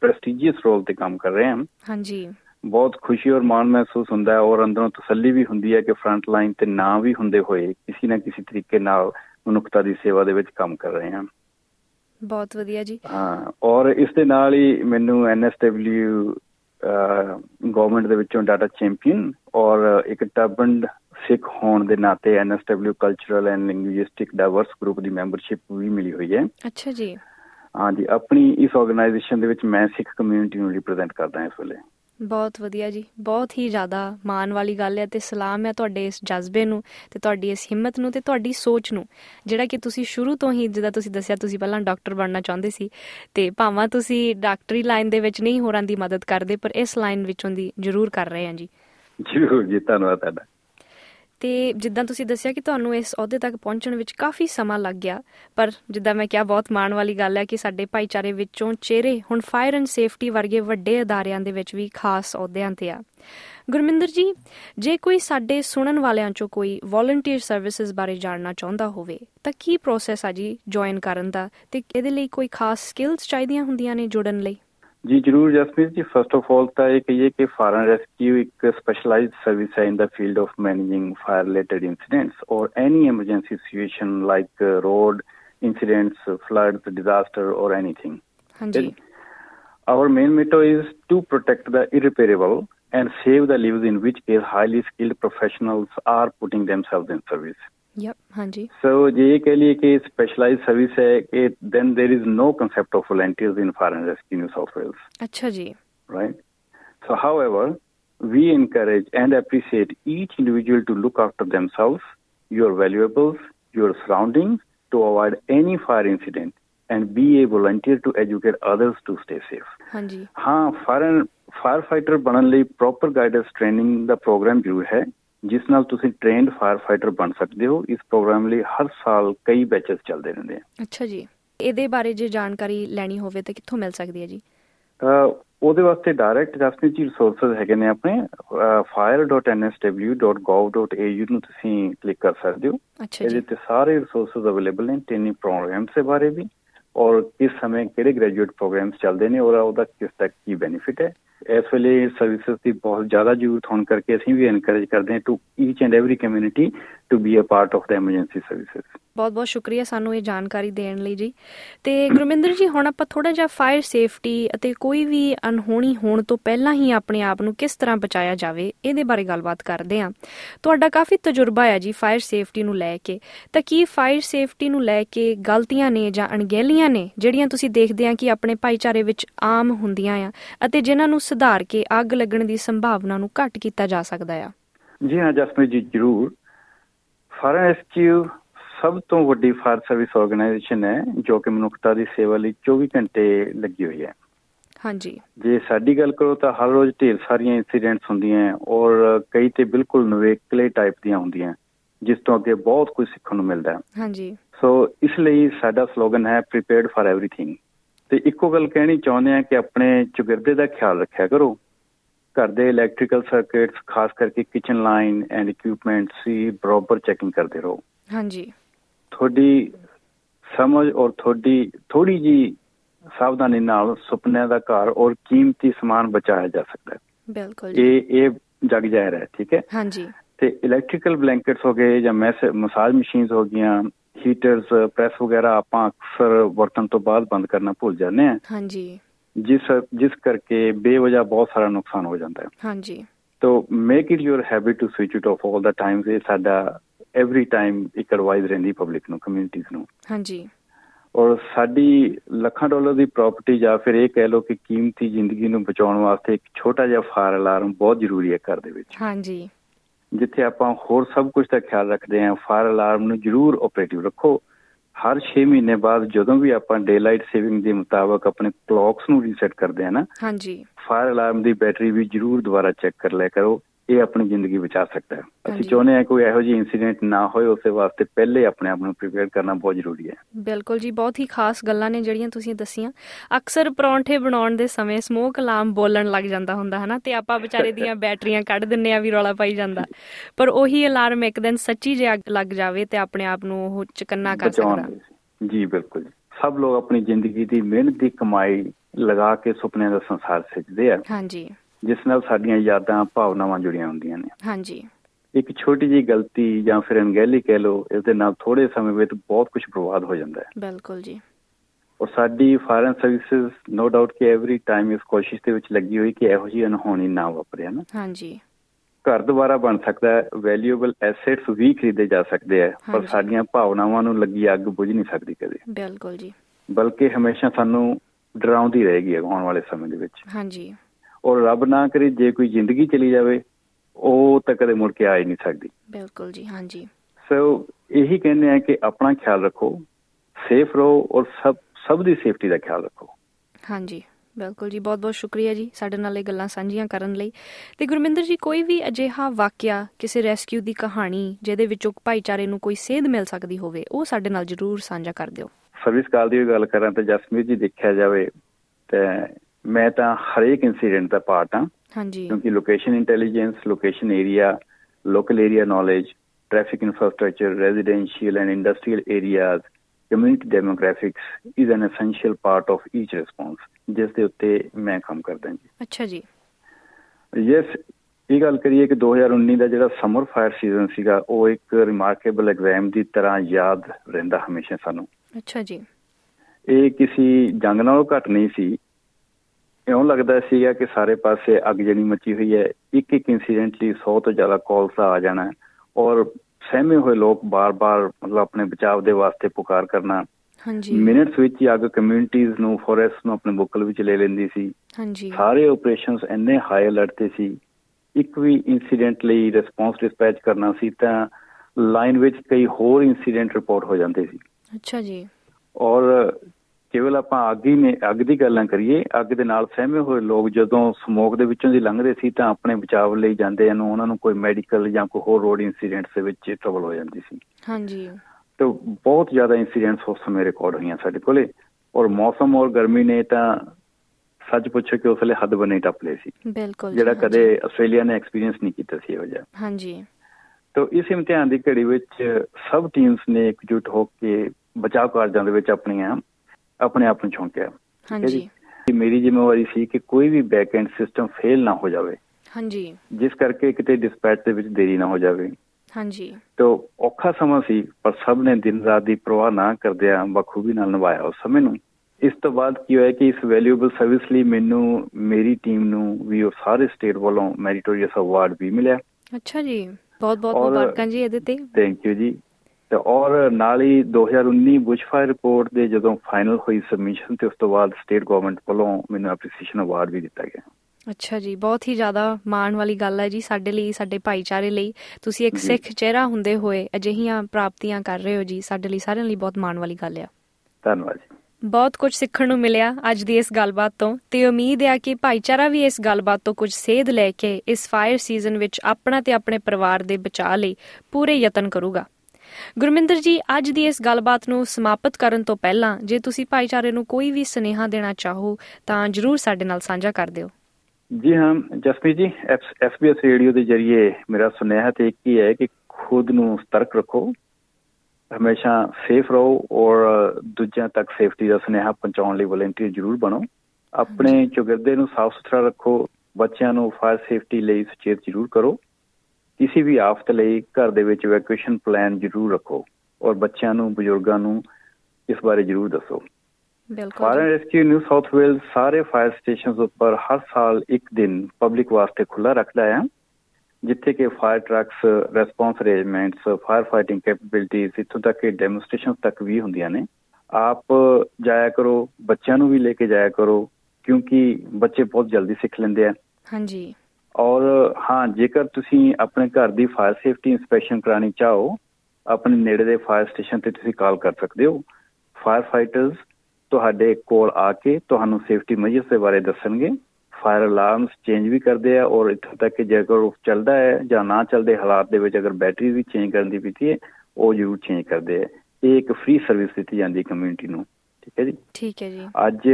ਪ੍ਰੈਸਟੀਜੀਅਸ ਰੋਲ ਤੇ ਕੰਮ ਕਰ ਰਹੇ ਹਾਂ। ਹਾਂਜੀ। ਬਹੁਤ ਖੁਸ਼ੀ ਔਰ ਮਾਣ ਮਹਿਸੂਸ ਹੁੰਦਾ ਹੈ ਔਰ ਅੰਦਰੋਂ ਤਸੱਲੀ ਵੀ ਹੁੰਦੀ ਹੈ ਕਿ ਫਰੰਟ ਲਾਈਨ ਤੇ ਨਾ ਵੀ ਹੁੰਦੇ ਹੋਏ ਕਿਸੇ ਨਾ ਕਿਸੇ ਤਰੀਕੇ ਨਾਲ ਮਨੁੱਖਤਾ ਦੀ ਸੇਵਾ ਦੇ ਵਿੱਚ ਕੰਮ ਕਰ ਰਹੇ ਹਾਂ। ਬਹੁਤ ਵਧੀਆ ਜੀ। ਹਾਂ ਔਰ ਇਸ ਦੇ ਨਾਲ ਹੀ ਮੈਨੂੰ ਐਨਐਸਡਬਲਯੂ ਗਵਰਨਮੈਂਟ ਦੇ ਵਿੱਚੋਂ ਡਾਟਾ ਚੈਂਪੀਅਨ ਔਰ ਇੱਕ ਟਰਬਨਡ ਸਿੱਖ ਹੋਣ ਦੇ ਨਾਤੇ NSW cultural and linguistic diverse group the membership ਵੀ ਮਿਲੀ ਹੋਈ ਹੈ। ਅੱਛਾ ਜੀ। ਹਾਂਜੀ ਆਪਣੀ ਇਸ ਆਰਗੇਨਾਈਜੇਸ਼ਨ ਦੇ ਵਿੱਚ ਮੈਂ ਸਿੱਖ ਕਮਿਊਨਿਟੀ ਨੂੰ ਰਿਪਰੈਜ਼ੈਂਟ ਕਰਦਾ ਹਾਂ ਇਸ ਵੇਲੇ। ਬਹੁਤ ਵਧੀਆ ਜੀ। ਬਹੁਤ ਹੀ ਜ਼ਿਆਦਾ ਮਾਣ ਵਾਲੀ ਗੱਲ ਹੈ ਤੇ ਸਲਾਮ ਹੈ ਤੁਹਾਡੇ ਇਸ ਜਜ਼ਬੇ ਨੂੰ ਤੇ ਤੁਹਾਡੀ ਇਸ ਹਿੰਮਤ ਨੂੰ ਤੇ ਤੁਹਾਡੀ ਸੋਚ ਨੂੰ। ਜਿਹੜਾ ਕਿ ਤੁਸੀਂ ਸ਼ੁਰੂ ਤੋਂ ਹੀ ਜਿੱਦਾਂ ਤੁਸੀਂ ਦੱਸਿਆ, ਤੁਸੀਂ ਪਹਿਲਾਂ ਡਾਕਟਰ ਬਣਨਾ ਚਾਹੁੰਦੇ ਸੀ ਤੇ ਭਾਵੇਂ ਤੁਸੀਂ ਡਾਕਟਰੀ ਲਾਈਨ ਦੇ ਵਿੱਚ ਨਹੀਂ ਹੋਰਾਂ ਦੀ ਮਦਦ ਕਰਦੇ, ਪਰ ਇਸ ਲਾਈਨ ਵਿੱਚੋਂ ਦੀ ਜ਼ਰੂਰ ਕਰ ਰਹੇ ਹਾਂ ਜੀ। ਜ਼ਰੂਰ ਜੀ, ਧੰਨਵਾਦ ਤੁਹਾਡਾ। ਤੇ ਜਿੱਦਾਂ ਤੁਸੀਂ ਦੱਸਿਆ ਕਿ ਤੁਹਾਨੂੰ ਇਸ ਅਹੁਦੇ ਤੱਕ ਪਹੁੰਚਣ ਵਿੱਚ ਕਾਫੀ ਸਮਾਂ ਲੱਗ ਗਿਆ, ਪਰ ਜਿੱਦਾਂ ਮੈਂ ਕਿਹਾ, ਬਹੁਤ ਮਾਣ ਵਾਲੀ ਗੱਲ ਹੈ ਕਿ ਸਾਡੇ ਭਾਈਚਾਰੇ ਵਿੱਚੋਂ ਚਿਹਰੇ ਹੁਣ ਫਾਇਰ ਐਂਡ ਸੇਫਟੀ ਵਰਗੇ ਵੱਡੇ ਅਦਾਰਿਆਂ ਦੇ ਵਿੱਚ ਵੀ ਖਾਸ ਅਹੁਦਿਆਂ ਤੇ ਆ। ਗੁਰਮਿੰਦਰ ਜੀ, ਜੇ ਕੋਈ ਸਾਡੇ ਸੁਣਨ ਵਾਲਿਆਂ ਚੋਂ ਕੋਈ ਵੋਲੰਟੀਅਰ ਸਰਵਿਸਿਜ਼ ਬਾਰੇ ਜਾਣਨਾ ਚਾਹੁੰਦਾ ਹੋਵੇ, ਤਾਂ ਕੀ ਪ੍ਰੋਸੈਸ ਆ ਜੀ ਜੁਆਇਨ ਕਰਨ ਦਾ? ਤੇ ਇਹਦੇ ਲਈ ਕੋਈ ਖਾਸ ਸਕਿੱਲਸ ਚਾਹੀਦੀਆਂ ਹੁੰਦੀਆਂ ਨੇ ਜੁੜਨ ਲਈ? ਜੀ ਜਰੂਰ Jasmeet ji first of all ਤਾਂ ਇਹ ਕਹੀਏ ਕਿ ਫਾਇਰ ਐਂਡ ਰੈਸਕਿਊ ਇੱਕ ਸਪੈਸ਼ਲਾਈਜ਼ਡ ਸਰਵਿਸ ਹੈ in the field of managing fire related incidents ਔਰ any emergency situation like road incidents, floods, disaster, or anything. ਹਾਂਜੀ Our main motto is to protect the irreparable and save the lives in which case highly skilled professionals are putting themselves in service. Yup ਹਾਂਜੀ So, ਜੇ ਇਹ ਕਹਿ ਲਈਏ ਕਿ specialized service ਹੈ ਕਿ then there is no concept of volunteers in fire and rescue New South Wales, ਅੱਛਾ ਜੀ right? So, however, we encourage and appreciate each individual to look after themselves, your valuables, your surroundings to avoid any fire incident and be a volunteer to educate others to stay safe. ਹਾਂਜੀ ਹਾਂ fire fire fighter ਬਣਨ ਲਈ proper guidance training ਦਾ programme ਜ਼ਰੂਰ ਹੈ ਜਿਸ ਨਾਲ ਤੁਸੀਂ ਟ੍ਰੇਨਡ ਫਾਇਰ ਫਾਈਟਰ ਬਣ ਸਕਦੇ ਹੋ। ਇਸ ਪ੍ਰੋਗਰਾਮ ਲਈ ਹਰ ਸਾਲ ਕਈ ਬੈਚਸ ਚੱਲਦੇ ਰਹਿੰਦੇ ਆ। ਅੱਛਾ ਜੀ। ਇਹਦੇ ਬਾਰੇ ਜੇ ਜਾਣਕਾਰੀ ਲੈਣੀ ਹੋਵੇ ਤਾਂ ਕਿੱਥੋਂ ਮਿਲ ਸਕਦੀ ਹੈ ਜੀ? ਉਹਦੇ ਵਾਸਤੇ ਡਾਇਰੈਕਟ ਜਸਮੀਤ ਜੀ ਰਿਸੋਰਸਸ ਹੈਗੇ ਨੇ ਆਪਣੇ। fire.nsw.gov.au ਨੂੰ ਤੁਸੀਂ ਕਲਿੱਕ ਕਰ ਸਕਦੇ ਹੋ। ਅੱਛਾ ਇਹਦੇ ਤੇ ਸਾਰੇ ਰਿਸੋਰਸਸ ਅਵੇਲੇਬਲ ਨੇ ਟ੍ਰੇਨਿੰਗ ਪ੍ਰੋਗਰਾਮਸ ਦੇ ਬਾਰੇ ਵੀ। ਔਰ ਕਿਸ ਸਮੇਂ ਕਿਹੜੇ ਗ੍ਰੈਜੂਏਟ ਪ੍ਰੋਗਰਾਮਸ ਚੱਲਦੇ ਨੇ ਔਰ ਉਹਦਾ ਕਿਸ ਤੱਕ ਕੀ ਬੈਨੀਫਿਟ ਹੈ। ਇਸ ਵੇਲੇ ਸਰਵਿਸਿਜ਼ ਦੀ ਬਹੁਤ ਜ਼ਿਆਦਾ ਜ਼ਰੂਰਤ ਹੋਣ ਕਰਕੇ ਅਸੀਂ ਵੀ ਐਨਕਰੇਜ ਕਰਦੇ ਹਾਂ to each and every community to be a part of the emergency services ਬਹੁਤ ਬਹੁਤ ਸ਼ੁਕਰੀਆ ਸਾਨੂੰ ਇਹ ਜਾਣਕਾਰੀ ਦੇਣ ਲਈ ਜੀ। ਤੇ ਗੁਰਮਿੰਦਰ ਜੀ, ਹੁਣ ਆਪਾਂ ਥੋੜਾ ਜਿਹਾ ਫਾਇਰ ਸੇਫਟੀ ਅਤੇ ਕੋਈ ਵੀ ਅਨਹੋਣੀ ਹੋਣ ਤੋਂ ਪਹਿਲਾਂ ਹੀ ਆਪਣੇ ਆਪ ਨੂੰ ਕਿਸ ਤਰ੍ਹਾਂ ਬਚਾਇਆ ਜਾਵੇ, ਇਹਦੇ ਬਾਰੇ ਗੱਲਬਾਤ ਕਰਦੇ ਹਾਂ। ਤੁਹਾਡਾ ਕਾਫੀ ਤਜਰਬਾ ਹੈ ਜੀ ਫਾਇਰ ਸੇਫਟੀ ਨੂੰ ਲੈ ਕੇ। ਤਾਂ ਕੀ ਫਾਇਰ ਸੇਫਟੀ ਨੂੰ ਲੈ ਕੇ ਗਲਤੀਆਂ ਨੇ ਜਾਂ ਅਣਗਹਿਲੀਆਂ ਨੇ, ਜਿਹੜੀਆਂ ਤੁਸੀਂ ਦੇਖਦੇ ਆ ਕਿ ਆਪਣੇ ਭਾਈਚਾਰੇ ਵਿੱਚ ਆਮ ਹੁੰਦੀਆਂ ਆ ਅਤੇ ਜਿਨ੍ਹਾਂ ਨੂੰ ਸੁਧਾਰ ਕੇ ਅੱਗ ਲੱਗਣ ਦੀ ਸੰਭਾਵਨਾ ਨੂੰ ਘੱਟ ਕੀਤਾ ਜਾ ਸਕਦਾ ਆ? ਜੀ ਹਾਂ ਜਸਮੀਤ ਜੀ, ਜ਼ਰੂਰ। ਫਾਇਰ ਰੈਸਕਿਊ ਸਭ ਤੋਂ ਵੱਡੀ ਫਾਇਰ ਸਰਵਿਸ ਆਰਗੇਨਾਈਜੇਸ਼ਨ ਹੈ ਜੋ ਕਿ ਮਨੁੱਖਤਾ ਦੀ ਸੇਵਾ ਲਈ 24 ਘੰਟੇ ਲੱਗੀ ਹੋਈ ਹੈ। ਹਾਂਜੀ। ਜੇ ਸਾਡੀ ਗੱਲ ਕਰੋ ਤਾਂ ਹਰ ਰੋਜ਼ ਢੇਰ ਸਾਰੀਆਂ ਇਨਸੀਡੈਂਟਸ ਹੁੰਦੀਆਂ ਔਰ ਕਈ ਤੇ ਬਿਲਕੁਲ ਨਵੇਕਲੇ ਟਾਈਪ ਦੀਆਂ ਹੁੰਦੀਆਂ ਜਿਸ ਤੋਂ ਅੱਗੇ ਬਹੁਤ ਕੁਝ ਸਿੱਖਣ ਨੂੰ ਮਿਲਦਾ ਹੈ। ਹਾਂਜੀ। ਸੋ ਇਸ ਲਈ ਸਾਡਾ ਸਲੋਗਨ ਹੈ ਪ੍ਰੀਪੇਅਰਡ ਫਾਰ ਐਵਰੀਥਿੰਗ ਤੇ ਇੱਕੋ ਗੱਲ ਕਹਿਣੀ ਚਾਹੁੰਦੇ ਆ ਕਿ ਆਪਣੇ ਚੁਗਿਰਦੇ ਦਾ ਖਿਆਲ ਰੱਖਿਆ ਕਰੋ। ਘਰ ਦੇ ਇਲੈਕਟ੍ਰੀਕਲ ਸਰਕਟਸ ਖਾਸ ਕਰਕੇ ਕਿਚਨ ਲਾਈਨ ਐਂਡ ਇਕਵਿਪਮੈਂਟਸ ਦੀ ਬਰਾਬਰ ਚੈਕਿੰਗ ਕਰਦੇ ਰਹੋ। ਹਾਂਜੀ। ਤੁਹਾਡੀ ਸਮਝ ਔਰ ਤੁਹਾਡੀ ਥੋੜੀ ਜੀ ਸਾਵਧਾਨੀ ਨਾਲ ਸੁਪਨਿਆਂ ਦਾ ਘਰ ਔਰ ਕੀਮਤੀ ਸਮਾਨ ਬਚਾਇਆ ਜਾ ਸਕਦਾ ਹੈ। ਬਿਲਕੁਲ ਇਹ ਇਹ ਜਗ ਜਾਹਿਰ ਹੈ ਠੀਕ ਹੈ? ਹਾਂਜੀ। ਤੇ ਇਲੈਕਟ੍ਰੀਕਲ ਬਲੈਂਕਟਸ ਹੋ ਗਏ ਜਾਂ ਮਸਾਜ ਮਸ਼ੀਨਸ ਹੋ ਗਈਆਂ ਹੀਟਰਸ ਪ੍ਰੈਸ ਵਗੈਰਾ ਆਪਾਂ ਅਕਸਰ ਵਰਤਣ ਤੋਂ ਬਾਅਦ ਬੰਦ ਕਰਨਾ ਭੁੱਲ ਜਾਂਦੇ ਆ ਹਾਂਜੀ। ਜਿਸ ਜਿਸ ਕਰਕੇ ਬੇਵਜ੍ਹਾ ਬਹੁਤ ਸਾਰਾ ਨੁਕਸਾਨ ਹੋ ਜਾਂਦਾ ਹੈ। ਹਾਂਜੀ। ਤੋ make it your habit to switch it off all the times ਇਹ ਸਾਡਾ ਐਵਰੀ ਟਾਈਮ ਇੱਕ ਐਡਵਾਈਸ ਰਹਿੰਦੀ ਪਬਲਿਕ ਨੂੰ ਕਮਿਊਨਿਟੀਜ਼ ਨੂੰ। ਹਾਂਜੀ। ਔਰ ਸਾਡੀ ਲੱਖਾਂ ਡਾਲਰ ਦੀ ਪ੍ਰਾਪਰਟੀ ਜਾਂ ਫਿਰ ਇਹ ਕਹਿ ਲਓ ਕਿ ਕੀਮਤੀ ਜ਼ਿੰਦਗੀ ਨੂੰ ਬਚਾਉਣ ਵਾਸਤੇ ਇੱਕ ਛੋਟਾ ਜਿਹਾ ਫਾਇਰ ਅਲਾਰਮ ਬਹੁਤ ਜ਼ਰੂਰੀ ਹੈ ਘਰ ਦੇ ਵਿੱਚ। ਹਾਂਜੀ। ਜਿੱਥੇ ਆਪਾਂ ਹੋਰ ਸਭ ਕੁਝ ਦਾ ਖਿਆਲ ਰੱਖਦੇ ਹਾਂ ਫਾਇਰ ਅਲਾਰਮ ਨੂੰ ਜ਼ਰੂਰ ਆਪਰੇਟਿਵ ਰੱਖੋ। ਹਰ 6 ਮਹੀਨੇ ਬਾਅਦ ਜਦੋਂ ਵੀ ਆਪਾਂ ਡੇ ਲਾਈਟ ਸੇਵਿੰਗ ਦੇ ਮੁਤਾਬਕ ਆਪਣੇ ਕਲੌਕਸ ਨੂੰ ਰੀਸੈਟ ਕਰਦੇ ਹਾਂ ਨਾ ਹਾਂਜੀ। ਫਾਇਰ ਅਲਾਰਮ ਦੀ ਬੈਟਰੀ ਵੀ ਜ਼ਰੂਰ ਦੁਬਾਰਾ ਚੈੱਕ ਕਰ ਲਿਆ ਕਰੋ। ਇਹ ਆਪਣੀ ਜ਼ਿੰਦਗੀ ਬਚਾ ਸਕਦਾ ਹੈ। ਅਸੀਂ ਚਾਹੁੰਦੇ ਹਾਂ ਕੋਈ ਇਹੋ ਜਿਹੀ ਇਨਸੀਡੈਂਟ ਨਾ ਹੋਏ ਉਸੇ ਵਾਸਤੇ ਪਹਿਲੇ ਆਪਣੇ ਆਪ ਨੂੰ ਪ੍ਰੀਪੇਅਰ ਕਰਨਾ ਬਹੁਤ ਜ਼ਰੂਰੀ ਹੈ। ਬਿਲਕੁਲ ਜੀ ਬਹੁਤ ਹੀ ਖਾਸ ਗੱਲਾਂ ਨੇ ਜਿਹੜੀਆਂ ਤੁਸੀਂ ਦੱਸੀਆਂ। ਅਕਸਰ ਪਰੌਂਠੇ ਬਣਾਉਣ ਦੇ ਸਮੇਂ ਸਮੋਕ ਅਲਾਰਮ ਬੋਲਣ ਲੱਗ ਜਾਂਦਾ ਹੁੰਦਾ ਹੈ ਨਾ ਤੇ ਆਪਾਂ ਵਿਚਾਰੇ ਦੀਆਂ ਬੈਟਰੀਆਂ ਕੱਢ ਦਿੰਨੇ ਆ ਵੀ ਰੌਲਾ ਪਾਈ ਜਾਂਦਾ। ਪਰ ਉਹੀ ਅਲਾਰਮ ਇੱਕ ਦਿਨ ਸੱਚੀ ਜੇ ਅੱਗ ਲੱਗ ਜਾਵੇ ਤੇ ਆਪਣੇ ਆਪ ਨੂੰ ਉਹ ਚਕੰਨਾ ਕਰ ਸਕਦਾ। ਜੀ ਬਿਲਕੁਲ। ਸਭ ਲੋਕ ਆਪਣੀ ਜ਼ਿੰਦਗੀ ਦੀ ਮਿਹਨਤ ਦੀ ਕਮਾਈ ਲਗਾ ਕੇ ਸੁਪਨਿਆਂ ਦਾ ਸੰਸਾਰ ਸਿਰਜਦੇ ਆ। ਹਾਂਜੀ। ਜਿਸ ਨਾਲ ਸਾਡੀਆਂ ਯਾਦਾਂ ਭਾਵਨਾਵਾਂ ਜੁੜੀਆਂ ਹੁੰਦੀਆਂ ਨੇ। ਹਾਂਜੀ। ਇੱਕ ਛੋਟੀ ਜਿਹੀ ਗਲਤੀ ਜਾਂ ਫਿਰ ਅਣਗਹਿਲੀ ਕਹਿ ਲਓ ਇਸ ਦੇ ਨਾਲ ਥੋੜੇ ਸਮੇਂ ਵਿੱਚ ਬਹੁਤ ਕੁਝ ਬਰਬਾਦ ਹੋ ਜਾਂਦਾ ਹੈ। ਬਿਲਕੁਲ ਜੀ। ਔਰ ਸਾਡੀ ਫਾਇਰ ਸਰਵਿਸਿਜ਼ ਨੋ ਡਾਊਟ ਕਿ ਐਵਰੀ ਟਾਈਮ ਇਸ ਕੋਸ਼ਿਸ਼ ਦੇ ਵਿੱਚ ਲੱਗੀ ਹੋਈ ਕਿ ਇਹੋ ਜਿਹੀ ਅਨਹੋਣੀ ਨਾ ਵਾਪਰੇ ਨਾ? ਹਾਂਜੀ। ਘਰ ਦੁਬਾਰਾ ਬਣ ਸਕਦਾ ਹੈ ਵੈਲਿਊਏਬਲ ਐਸੈਟਸ ਵੀ ਖਰੀਦੇ ਜਾ ਸਕਦੇ ਆ ਪਰ। ਸਾਡੀਆਂ ਭਾਵਨਾਵਾਂ ਨੂੰ ਲੱਗੀ ਅੱਗ ਬੁਝ ਨਹੀਂ ਸਕਦੀ ਕਦੇ। ਬਿਲਕੁਲ ਜੀ। ਬਲਕਿ ਹਮੇਸ਼ਾ ਸਾਨੂੰ ਡਰਾਉਂਦੀ ਰਹੇਗੀ ਆਉਣ ਵਾਲੇ ਸਮੇਂ ਦੇ ਵਿੱਚ। ਹਾਂਜੀ। ਔਰ ਰੱਬ ਨਾ ਕਰੇ ਜੇ ਕੋਈ ਜ਼ਿੰਦਗੀ ਚਲੀ ਜਾਵੇ ਉਹ ਤਾਂ ਕਦੇ ਮੁੜ ਕੇ ਆ ਹੀ ਨਹੀਂ ਸਕਦੀ। ਬਿਲਕੁਲ ਜੀ ਹਾਂਜੀ। ਸੋ ਇਹੀ ਕਹਿੰਦੇ ਆ ਕਿ ਆਪਣਾ ਖਿਆਲ ਰੱਖੋ ਸੇਫ ਰਹੋ ਔਰ ਸਭ ਸਭ ਦੀ ਸੇਫਟੀ ਦਾ ਖਿਆਲ ਰੱਖੋ। ਹਾਂਜੀ ਬਿਲਕੁਲ ਜੀ ਬਹੁਤ ਬਹੁਤ ਸ਼ੁਕਰੀਆ ਜੀ ਸਾਡੇ ਨਾਲ ਇਹ ਗੱਲਾਂ ਸਾਂਝੀਆਂ ਕਰਨ ਲਈ। ਤੇ ਗੁਰਮਿੰਦਰ ਜੀ ਕੋਈ ਵੀ ਅਜਿਹਾ ਵਾਕਿਆ ਕਿਸੇ ਰੈਸਕਿਊ ਦੀ ਕਹਾਣੀ ਜਿਹਦੇ ਵਿੱਚੋਂ ਭਾਈਚਾਰੇ ਨੂੰ ਕੋਈ ਸੇਧ ਮਿਲ ਸਕਦੀ ਹੋਵੇ ਉਹ ਸਾਡੇ ਨਾਲ ਜਰੂਰ ਸਾਂਝਾ ਕਰ ਦਿਓ। ਸਰਵਿਸ ਕਾਲ ਦੀ ਗੱਲ ਕਰਾਂ ਤਾਂ ਜਸਮੀਤ ਜੀ ਦੇਖਿਆ ਜਾਵੇ ਤੇ ਮੈਂ ਤਾਂ ਹਰੇਕ ਇਨਸੀਡੈਂਟ ਦਾ ਪਾਰਟ ਹਾਂ। ਹਾਂਜੀ। ਕਿਉਂਕਿ location intelligence location area local area knowledge traffic infrastructure residential and industrial areas community demographics is an essential part of each response ਜਿਸ ਦੇ ਉੱਤੇ ਮੈਂ ਕੰਮ ਕਰਦਾ ਜੀ। ਅੱਛਾ ਜੀ। ਯੈਸ ਇਹ ਗੱਲ ਕਰੀਏ ਕਿ 2019 ਦਾ ਜਿਹੜਾ ਸਮਰ ਫਾਇਰ ਸੀਜ਼ਨ ਸੀਗਾ ਉਹ ਇੱਕ ਰਿਮਾਰਕੇਬਲ ਐਗਜ਼ਾਮ ਦੀ ਤਰ੍ਹਾਂ ਯਾਦ ਰਹਿੰਦਾ ਹਮੇਸ਼ਾ ਸਾਨੂੰ। ਅੱਛਾ ਜੀ। ਇਹ ਕਿਸੇ ਜੰਗ ਨਾਲੋਂ ਘੱਟ ਨਹੀਂ ਸੀ। ਇਉਂ ਲੱਗਦਾ ਸੀਗਾ ਕਿ ਸਾਰੇ ਪਾਸੇ ਅੱਗ ਜਣੀ ਮੱਚੀ ਹੋਈ ਹੈ। ਇੱਕ ਇੱਕ ਇਨਸੀਡੈਂਟ ਲਈ 100 ਤੋਂ ਜ਼ਿਆਦਾ ਕਾਲਸ ਆ ਜਾਣਾ ਔਰ ਸਹਿਮੇ ਹੋਏ ਲੋਕ ਬਾਰ-ਬਾਰ ਮਤਲਬ ਆਪਣੇ ਬਚਾਅ ਦੇ ਵਾਸਤੇ ਪੁਕਾਰ ਕਰਨਾ। ਹਾਂਜੀ। ਮਿੰਟਸ ਵਿੱਚ ਹੀ ਅੱਗ ਕਮਿਊਨਿਟੀਜ਼ ਨੂੰ ਫੋਰੈਸਟ ਨੂੰ ਆਪਣੇ ਬੁੱਕਲ ਵਿੱਚ ਲੈ ਲੈਂਦੀ ਸੀ। ਹਾਂਜੀ। ਸਾਰੇ ਆਪਰੇਸ਼ਨਸ ਇੰਨੇ ਹਾਈ ਅਲਰਟ ਤੇ ਸੀ। ਇੱਕ ਵੀ ਇਨਸੀਡੈਂਟ ਲਈ ਰਿਸਪੌਂਸ ਡਿਸਪੈਚ ਕਰਨਾ ਸੀ ਤਾਂ ਲਾਈਨ ਵਿੱਚ ਕਈ ਹੋਰ ਇਨਸੀਡੈਂਟ ਰਿਪੋਰਟ ਹੋ ਜਾਂਦੇ ਸੀ। ਅੱਛਾ ਜੀ। ਔਰ ਕੇਵਲ ਆਪਾਂ ਅੱਗ ਹੀ ਨੇ ਅੱਗ ਦੀ ਗੱਲਾਂ ਕਰੀਏ ਅੱਗ ਦੇ ਨਾਲ ਸਹਿਮੇ ਹੋਏ ਲੋਕ ਜਦੋਂ ਸਮੋਕ ਦੇ ਵਿੱਚੋਂ ਦੀ ਲੰਘਦੇ ਸੀ ਤਾਂ ਆਪਣੇ ਬਚਾਅ ਲਈ ਜਾਂਦੇ ਹਨ ਉਹਨਾਂ ਨੂੰ ਕੋਈ ਮੈਡੀਕਲ ਜਾਂ ਕੋਈ ਹੋਰ ਰੋਡ ਇਨਸੀਡੈਂਟਸ ਦੇ ਵਿੱਚ ਟਰਬਲ ਹੋ ਜਾਂਦੀ ਸੀ। ਹਾਂਜੀ। ਤੇ ਬਹੁਤ ਜ਼ਿਆਦਾ ਇਨਸੀਡੈਂਟਸ ਉਸ ਸਮੇਂ ਰਿਕਾਰਡ ਹੋਈਆਂ ਸਾਡੇ ਕੋਲੇ ਔਰ ਮੌਸਮ ਔਰ ਗਰਮੀ ਨੇ ਤਾਂ ਸੱਚ ਪੁੱਛੋ ਕਿ ਉਸ ਵੇਲੇ ਹੱਦ ਬਣੇ ਟੱਪ ਲਏ ਸੀ। ਬਿਲਕੁਲ ਜਿਹੜਾ। ਕਦੇ ਆਸਟ੍ਰੇਲੀਆ ਨੇ ਐਕਸਪੀਰੀਅੰਸ ਨਹੀਂ ਕੀਤਾ ਸੀ ਇਹੋ ਜਿਹਾ। ਹਾਂਜੀ। ਤੋ ਇਸ ਇਮਤਿਹਾਨ ਦੀ ਘੜੀ ਵਿੱਚ ਸਭ ਟੀਮਸ ਨੇ ਇਕਜੁੱਟ ਹੋ ਕੇ ਬਚਾਅ ਕਾਰਜਾਂ ਦੇ ਵਿੱਚ ਆਪਣੀਆਂ ਆਪਣੇ ਆਪ ਨੂੰ ਝੋਂਕਿਆ ਹਾਂਜੀ। ਕਿ ਮੇਰੀ ਜ਼ਿੰਮੇਵਾਰੀ ਸੀ ਕਿ ਕੋਈ ਵੀ ਬੈਕ ਐਂਡ ਸਿਸਟਮ ਫੇਲ ਨਾ ਹੋ ਜਾਵੇ। ਹਾਂਜੀ। ਜਿਸ ਕਰਕੇ ਕਿਤੇ ਡਿਸਪੈਚ ਦੇ ਵਿੱਚ ਦੇਰੀ ਨਾ ਹੋ ਜਾਵੇ। ਹਾਂਜੀ। ਤੋ ਔਖਾ ਸਮਾਂ ਸੀ ਪਰ ਸਭ ਨੇ ਦਿਨ ਰਾਤ ਦੀ ਪਰਵਾਹ ਨਾ ਕਰਦਿਆਂ ਬਖੂਬੀ ਨਾਲ ਨਿਭਾਇਆ ਉਸ ਸਮੇਂ ਨੂੰ। ਇਸ ਤੋਂ ਬਾਅਦ ਕੀ ਹੋਇਆ ਕਿ ਇਸ ਵੈਲਿਊਏਬਲ ਸਰਵਿਸ ਲਈ ਮੈਨੂੰ ਮੇਰੀ ਟੀਮ ਨੂੰ ਵੀ ਉਹ ਸਾਰੇ ਸਟੇਟ ਵੱਲੋਂ ਮੈਰੀਟੋਰੀਅਸ ਅਵਾਰਡ ਵੀ ਮਿਲਿਆ। ਅੱਛਾ ਜੀ। ਬਹੁਤ ਬਹੁਤ ਮੁਬਾਰਕਾਂ ਜੀ ਇਹਦੇ ਤੇ। ਥੈਂਕ ਯੂ ਜੀ। ਤੇ ਔਰ ਨਾਲ ਹੀ 2019 ਬੁਸ਼ਫਾਇਰ ਰਿਪੋਰਟ ਦੇ ਜਦੋਂ ਫਾਈਨਲ ਹੋਈ ਸਬਮਿਸ਼ਨ ਤੇ ਉਸ ਤੋਂ ਬਾਅਦ ਸਟੇਟ ਗਵਰਨਮੈਂਟ ਵੱਲੋਂ ਮੈਨੂੰ ਐਪਰੀਸੀਏਸ਼ਨ ਅਵਾਰਡ ਵੀ ਦਿੱਤਾ ਗਿਆ। ਅੱਛਾ ਜੀ ਬਹੁਤ ਹੀ ਜ਼ਿਆਦਾ ਮਾਣ ਵਾਲੀ ਗੱਲ ਹੈ ਜੀ ਸਾਡੇ ਲਈ ਸਾਡੇ ਭਾਈਚਾਰੇ ਲਈ। ਤੁਸੀਂ ਇੱਕ ਸਿੱਖ ਚਿਹਰਾ ਹੁੰਦੇ ਹੋਏ ਅਜਿਹੀਆਂ ਪ੍ਰਾਪਤੀਆਂ ਕਰ ਰਹੇ ਹੋ ਜੀ ਸਾਡੇ ਲਈ ਸਾਰਿਆਂ ਲਈ ਬਹੁਤ ਮਾਣ ਵਾਲੀ ਗੱਲ ਆ। ਧੰਨਵਾਦ ਜੀ। ਬਹੁਤ ਕੁਝ ਸਿੱਖਣ ਨੂੰ ਮਿਲਿਆ ਅੱਜ ਦੀ ਇਸ ਗੱਲਬਾਤ ਤੋਂ ਤੇ ਉਮੀਦ ਹੈ ਕਿ ਭਾਈਚਾਰਾ ਵੀ ਇਸ ਗੱਲਬਾਤ ਤੋਂ ਕੁਝ ਸੇਧ ਲੈ ਕੇ ਇਸ ਫਾਇਰ ਸੀਜ਼ਨ ਵਿੱਚ ਆਪਣਾ ਤੇ ਆਪਣੇ ਪਰਿਵਾਰ ਦੇ ਬਚਾਅ ਲਈ ਪੂਰੇ ਯਤਨ ਕਰੂਗਾ। ਗੁਰਮਿੰਦਰ ਜੀ ਅੱਜ ਦੀ ਇਸ ਗੱਲਬਾਤ ਨੂੰ ਸਮਾਪਤ ਕਰਨ ਤੋਂ ਪਹਿਲਾਂ ਜੇ ਤੁਸੀਂ ਭਾਈਚਾਰੇ ਨੂੰ ਕੋਈ ਵੀ ਸੁਨੇਹਾ ਦੇਣਾ ਚਾਹੋ ਤਾਂ ਜਰੂਰ ਸਾਡੇ ਨਾਲ ਸਾਂਝਾ ਕਰ ਦਿਓ। ਜੀ ਹਾਂ ਜਸਪ੍ਰੀਤ ਜੀ ਐਸਬੀਐਸ ਰੇਡੀਓ ਦੇ ਜ਼ਰੀਏ ਮੇਰਾ ਸੁਨੇਹਾ ਤੇ ਇੱਕ ਹੀ ਹੈ ਕਿ ਖੁਦ ਨੂੰ ਸਤਰਕ ਰੱਖੋ। ਹਮੇਸ਼ਾ ਸੇਫ ਰਹੋ ਔਰ ਦੂਜਿਆਂ ਤੱਕ ਸੇਫਟੀ ਦਾ ਸੁਨੇਹਾ ਪਹੁੰਚਾਉਣ ਲਈ ਵਲੰਟੀਅਰ ਜ਼ਰੂਰ ਬਣੋ। ਆਪਣੇ ਚੁਗਰਦੇ ਨੂੰ ਸਾਫ਼ ਸੁਥਰਾ ਰੱਖੋ ਬੱਚਿਆਂ ਨੂੰ ਫਾਇਰ ਸੇਫਟੀ ਲਈ ਸੁਚੇਤ ਜ਼ਰੂਰ ਕਰੋ। ਕਿਸੇ ਵੀ ਆਫਤ ਲਈ ਘਰ ਦੇ ਵਿੱਚ ਇਵੈਕੂਏਸ਼ਨ ਪਲਾਨ ਜ਼ਰੂਰ ਰੱਖੋ ਔਰ ਬੱਚਿਆਂ ਨੂੰ ਬਜ਼ੁਰਗਾਂ ਨੂੰ ਇਸ ਬਾਰੇ ਜ਼ਰੂਰ ਦੱਸੋ। ਬਿਲਕੁਲ fire rescue New South Wales ਸਾਰੇ ਫਾਇਰ ਸਟੇਸ਼ਨਸ ਉੱਪਰ ਹਰ ਸਾਲ ਇੱਕ ਦਿਨ ਪਬਲਿਕ ਵਾਸਤੇ ਖੁੱਲਾ ਰੱਖਦਾ ਹੈ ਜਿੱਥੇ ਕਿ fire trucks response arrangements fire fighting capabilities ਇਥੋਂ ਤੱਕ ਕਿ ਡੈਮੋਨਸਟ੍ਰੇਸ਼ਨ ਤੱਕ ਵੀ ਹੁੰਦੀਆਂ ਨੇ। ਆਪ ਜਾਇਆ ਕਰੋ ਬੱਚਿਆਂ ਨੂੰ ਵੀ ਲੈ ਕੇ ਜਾਇਆ ਕਰੋ ਕਿਉਂਕਿ ਬੱਚੇ ਬਹੁਤ ਜਲਦੀ ਸਿੱਖ ਲੈਂਦੇ ਆ। ਹਾਂਜੀ। ਔਰ ਹਾਂ ਜੇਕਰ ਤੁਸੀਂ ਆਪਣੇ ਘਰ ਦੀ ਫਾਇਰ ਸੇਫਟੀ ਇਨਸਪੈਕਸ਼ਨ ਕਰਾਣੀ ਚਾਹੋ ਆਪਣੇ ਨੇੜੇ ਦੇ ਫਾਇਰ ਸਟੇਸ਼ਨ ਤੇ ਤੁਸੀਂ ਕਾਲ ਕਰ ਸਕਦੇ ਹੋ। ਫਾਇਰ ਫਾਈਟਰਸ ਤੁਹਾਡੇ ਕੋਲ ਆ ਕੇ ਤੁਹਾਨੂੰ ਸੇਫਟੀ ਮੈਜਰਸ ਦੇ ਬਾਰੇ ਦੱਸਣਗੇ। ਫਾਇਰ ਅਲਾਰਮਸ ਚੇਂਜ ਵੀ ਕਰਦੇ ਆ ਔਰ ਇੱਥੋਂ ਤੱਕ ਕਿ ਜੇਕਰ ਉਹ ਚੱਲਦਾ ਹੈ ਜਾਂ ਨਾ ਚੱਲਦੇ ਹਾਲਾਤ ਦੇ ਵਿੱਚ ਅਗਰ ਬੈਟਰੀ ਵੀ ਚੇਂਜ ਕਰਨ ਦੀ ਪੀਤੀ ਹੈ ਉਹ ਜ਼ਰੂਰ ਚੇਂਜ ਕਰਦੇ ਆ। ਇਹ ਇੱਕ ਫ੍ਰੀ ਸਰਵਿਸ ਦਿੱਤੀ ਜਾਂਦੀ ਕਮਿਊਨਿਟੀ ਨੂੰ। ਠੀਕ ਹੈ ਜੀ? ਠੀਕ ਹੈ ਜੀ। ਅੱਜ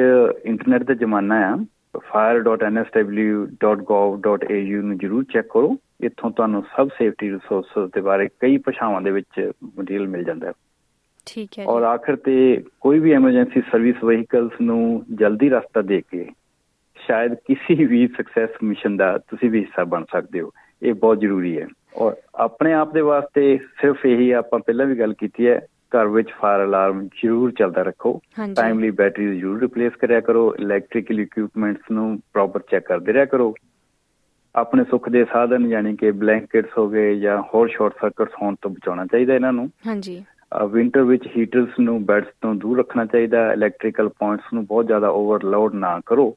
ਇੰਟਰਨੈਟ ਦਾ ਜ਼ਮਾਨਾ ਆ। fire.nsw.gov.au ਨੂੰ ਜਰੂਰ ਚੈੱਕ ਕਰੋ। ਇੱਥੋਂ ਤੁਹਾਨੂੰ ਸਭ ਸੇਫਟੀ ਰਿਸੋਰਸਸ ਦੇ ਬਾਰੇ ਕਈ ਭਾਸ਼ਾਵਾਂ ਦੇ ਵਿੱਚ ਮਟੀਰੀਅਲ ਮਿਲ ਜਾਂਦਾ ਹੈ। ਠੀਕ ਹੈ ਔਰ ਆਖਰ ਤੇ ਕੋਈ ਵੀ ਐਮਰਜੈਂਸੀ ਸਰਵਿਸ ਵਹੀਕਲਸ ਨੂੰ ਜਲਦੀ ਰਸਤਾ ਦੇ ਕੇ ਸ਼ਾਇਦ ਕਿਸੇ ਵੀ ਸਕਸੈਸ ਮਿਸ਼ਨ ਦਾ ਤੁਸੀਂ ਵੀ ਹਿੱਸਾ ਬਣ ਸਕਦੇ ਹੋ। ਇਹ ਬਹੁਤ ਜ਼ਰੂਰੀ ਹੈ। ਔਰ ਆਪਣੇ ਆਪ ਦੇ ਵਾਸਤੇ ਸਿਰਫ ਇਹੀ ਆਪਾਂ ਪਹਿਲਾਂ ਵੀ ਗੱਲ ਕੀਤੀ ਹੈ ਘਰ ਵਿੱਚ ਫਾਇਰ ਅਲਾਰਮ ਜ਼ਰੂਰ ਚੱਲਦਾ ਰੱਖੋ। ਟਾਈਮਲੀ ਬੈਟਰੀ ਜ਼ਰੂਰ ਰਿਪਲੇਸ ਕਰਿਆ ਕਰੋ ਇਲੈਕਟ੍ਰੀਕਲ ਇਕਵਿਪਮੈਂਟਸ ਨੂੰ ਪ੍ਰੋਪਰ ਚੈੱਕ ਕਰਦੇ ਰਿਹਾ ਕਰੋ। ਆਪਣੇ ਸੁੱਖ ਦੇ ਸਾਧਨ ਯਾਨੀ ਕਿ ਬਲੈਂਕਟਸ ਹੋ ਗਏ ਜਾਂ ਹੋਰ ਸ਼ਾਰਟ ਸਰਕਟਸ ਹੋਣ ਤੋਂ ਬਚਾਉਣਾ ਚਾਹੀਦਾ ਇਹਨਾਂ ਨੂੰ। ਹਾਂਜੀ। ਵਿੰਟਰ ਵਿੱਚ ਹੀਟਰਸ ਨੂੰ ਬੈਡਸ ਤੋਂ ਦੂਰ ਰੱਖਣਾ ਚਾਹੀਦਾ ਇਲੈਕਟ੍ਰੀਕਲ ਪੁਆਇੰਟਸ ਨੂੰ ਬਹੁਤ ਜ਼ਿਆਦਾ ਓਵਰਲੋਡ ਨਾ ਕਰੋ।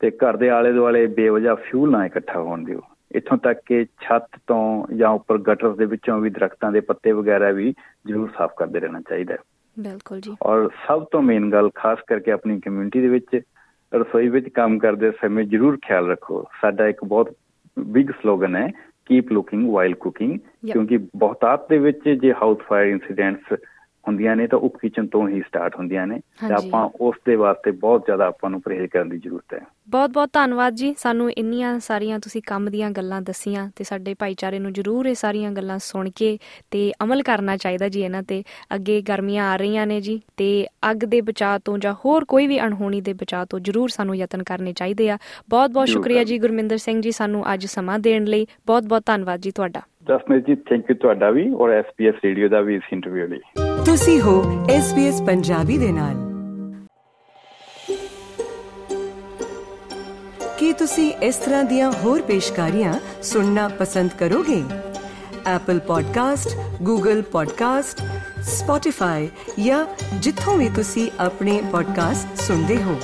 ਤੇ ਘਰ ਦੇ ਆਲੇ ਦੁਆਲੇ ਬੇਵਜ੍ਹਾ ਫਿਊਲ ਨਾ ਇਕੱਠਾ ਹੋਣ ਦਿਓ। ਇੱਥੋਂ ਤੱਕ ਕਿ ਛੱਤ ਤੋਂ ਜਾਂ ਉੱਪਰ ਗਟਰਸ ਦੇ ਵਿੱਚੋਂ ਵੀ ਦਰਖਤਾਂ ਦੇ ਪੱਤੇ ਵਗੈਰਾ ਵੀ ਜ਼ਰੂਰ ਸਾਫ਼ ਕਰਦੇ ਰਹਿਣਾ ਚਾਹੀਦਾ ਹੈ। ਬਿਲਕੁਲ ਜੀ। ਔਰ ਸਭ ਤੋਂ ਮੇਨ ਗੱਲ ਖਾਸ ਕਰਕੇ ਆਪਣੀ ਕਮਿਊਨਿਟੀ ਦੇ ਵਿੱਚ ਰਸੋਈ ਵਿੱਚ ਕੰਮ ਕਰਦੇ ਸਮੇਂ ਜ਼ਰੂਰ ਖਿਆਲ ਰੱਖੋ। ਸਾਡਾ ਇੱਕ ਬਹੁਤ ਬਿਗ ਸਲੋਗਨ ਹੈ ਕੀਪ ਲੁਕਿੰਗ ਵਾਈਲ ਕੁਕਿੰਗ ਕਿਉਂਕਿ ਬਹੁਤਾਤ ਦੇ ਵਿੱਚ ਜੇ ਹਾਊਸ ਫਾਇਰ ਇਨਸੀਡੈਂਟਸ ਹੁੰਦੀਆਂ ਨੇ ਤਾਂ ਉਪ ਕਿਚਨ ਤੋਂ ਹੀ ਸਟਾਰਟ ਹੁੰਦੀਆਂ ਨੇ। ਤੇ। ਆਪਾਂ ਉਸ ਦੇ ਵਾਸਤੇ ਬਹੁਤ ਜ਼ਿਆਦਾ ਆਪਾਂ ਨੂੰ ਪਰਹੇਜ਼ ਕਰਨ ਦੀ ਜ਼ਰੂਰਤ ਹੈ। ਬਹੁਤ ਬਹੁਤ ਧੰਨਵਾਦ ਜੀ। ਸਾਨੂੰ ਇੰਨੀਆਂ ਸਾਰੀਆਂ ਤੁਸੀਂ ਕੰਮ ਦੀਆਂ ਗੱਲਾਂ ਦੱਸੀਆਂ ਤੇ ਸਾਡੇ ਭਾਈਚਾਰੇ ਨੂੰ ਜਰੂਰ ਇਹ ਸਾਰੀਆਂ ਗੱਲਾਂ ਸੁਣ ਕੇ ਤੇ ਅਮਲ ਕਰਨਾ ਚਾਹੀਦਾ ਜੀ ਇਹਨਾਂ ਤੇ। ਅੱਗੇ ਗਰਮੀਆਂ ਆ ਰਹੀਆਂ ਨੇ ਜੀ ਤੇ ਅੱਗ ਦੇ ਬਚਾਅ ਤੋਂ ਜਾਂ ਹੋਰ ਕੋਈ ਵੀ ਅਣਹੋਣੀ ਦੇ ਬਚਾਅ ਤੋਂ ਜਰੂਰ ਸਾਨੂੰ ਯਤਨ ਕਰਨੇ ਚਾਹੀਦੇ ਆ। ਬਹੁਤ ਬਹੁਤ ਜ਼ਰੂਰ ਸ਼ੁਕਰੀਆ। ਜੀ ਗੁਰਮਿੰਦਰ ਸਿੰਘ ਜੀ ਸਾਨੂੰ ਅੱਜ ਸਮਾਂ ਦੇਣ ਲਈ। ਬਹੁਤ ਬਹੁਤ ਧੰਨਵਾਦ ਜੀ ਤੁਹਾਡਾ। ਜਸਮੀਤ ਜੀ। ਥੈਂਕ ਯੂ ਤੁਹਾਡਾ ਵੀ ਔਰ ਐਸਪੀਐਸ ਰੇਡੀਓ ਦਾ ਵੀ ਇਸ ਇੰਟਰਵਿਊ ਲਈ। ਤੁਸੀਂ ਹੋ SBS ਪੰਜਾਬੀ ਦੇ ਨਾਲ। ਕੀ ਤੁਸੀਂ ਇਸ ਤਰ੍ਹਾਂ ਦੀਆਂ ਹੋਰ ਪੇਸ਼ਕਾਰੀਆਂ ਸੁਣਨਾ ਪਸੰਦ ਕਰੋਗੇ? Apple Podcast, Google Podcast, Spotify ਜਾਂ ਜਿੱਥੋਂ ਵੀ ਤੁਸੀਂ ਆਪਣੇ ਪੋਡਕਾਸਟ ਸੁਣਦੇ ਹੋ।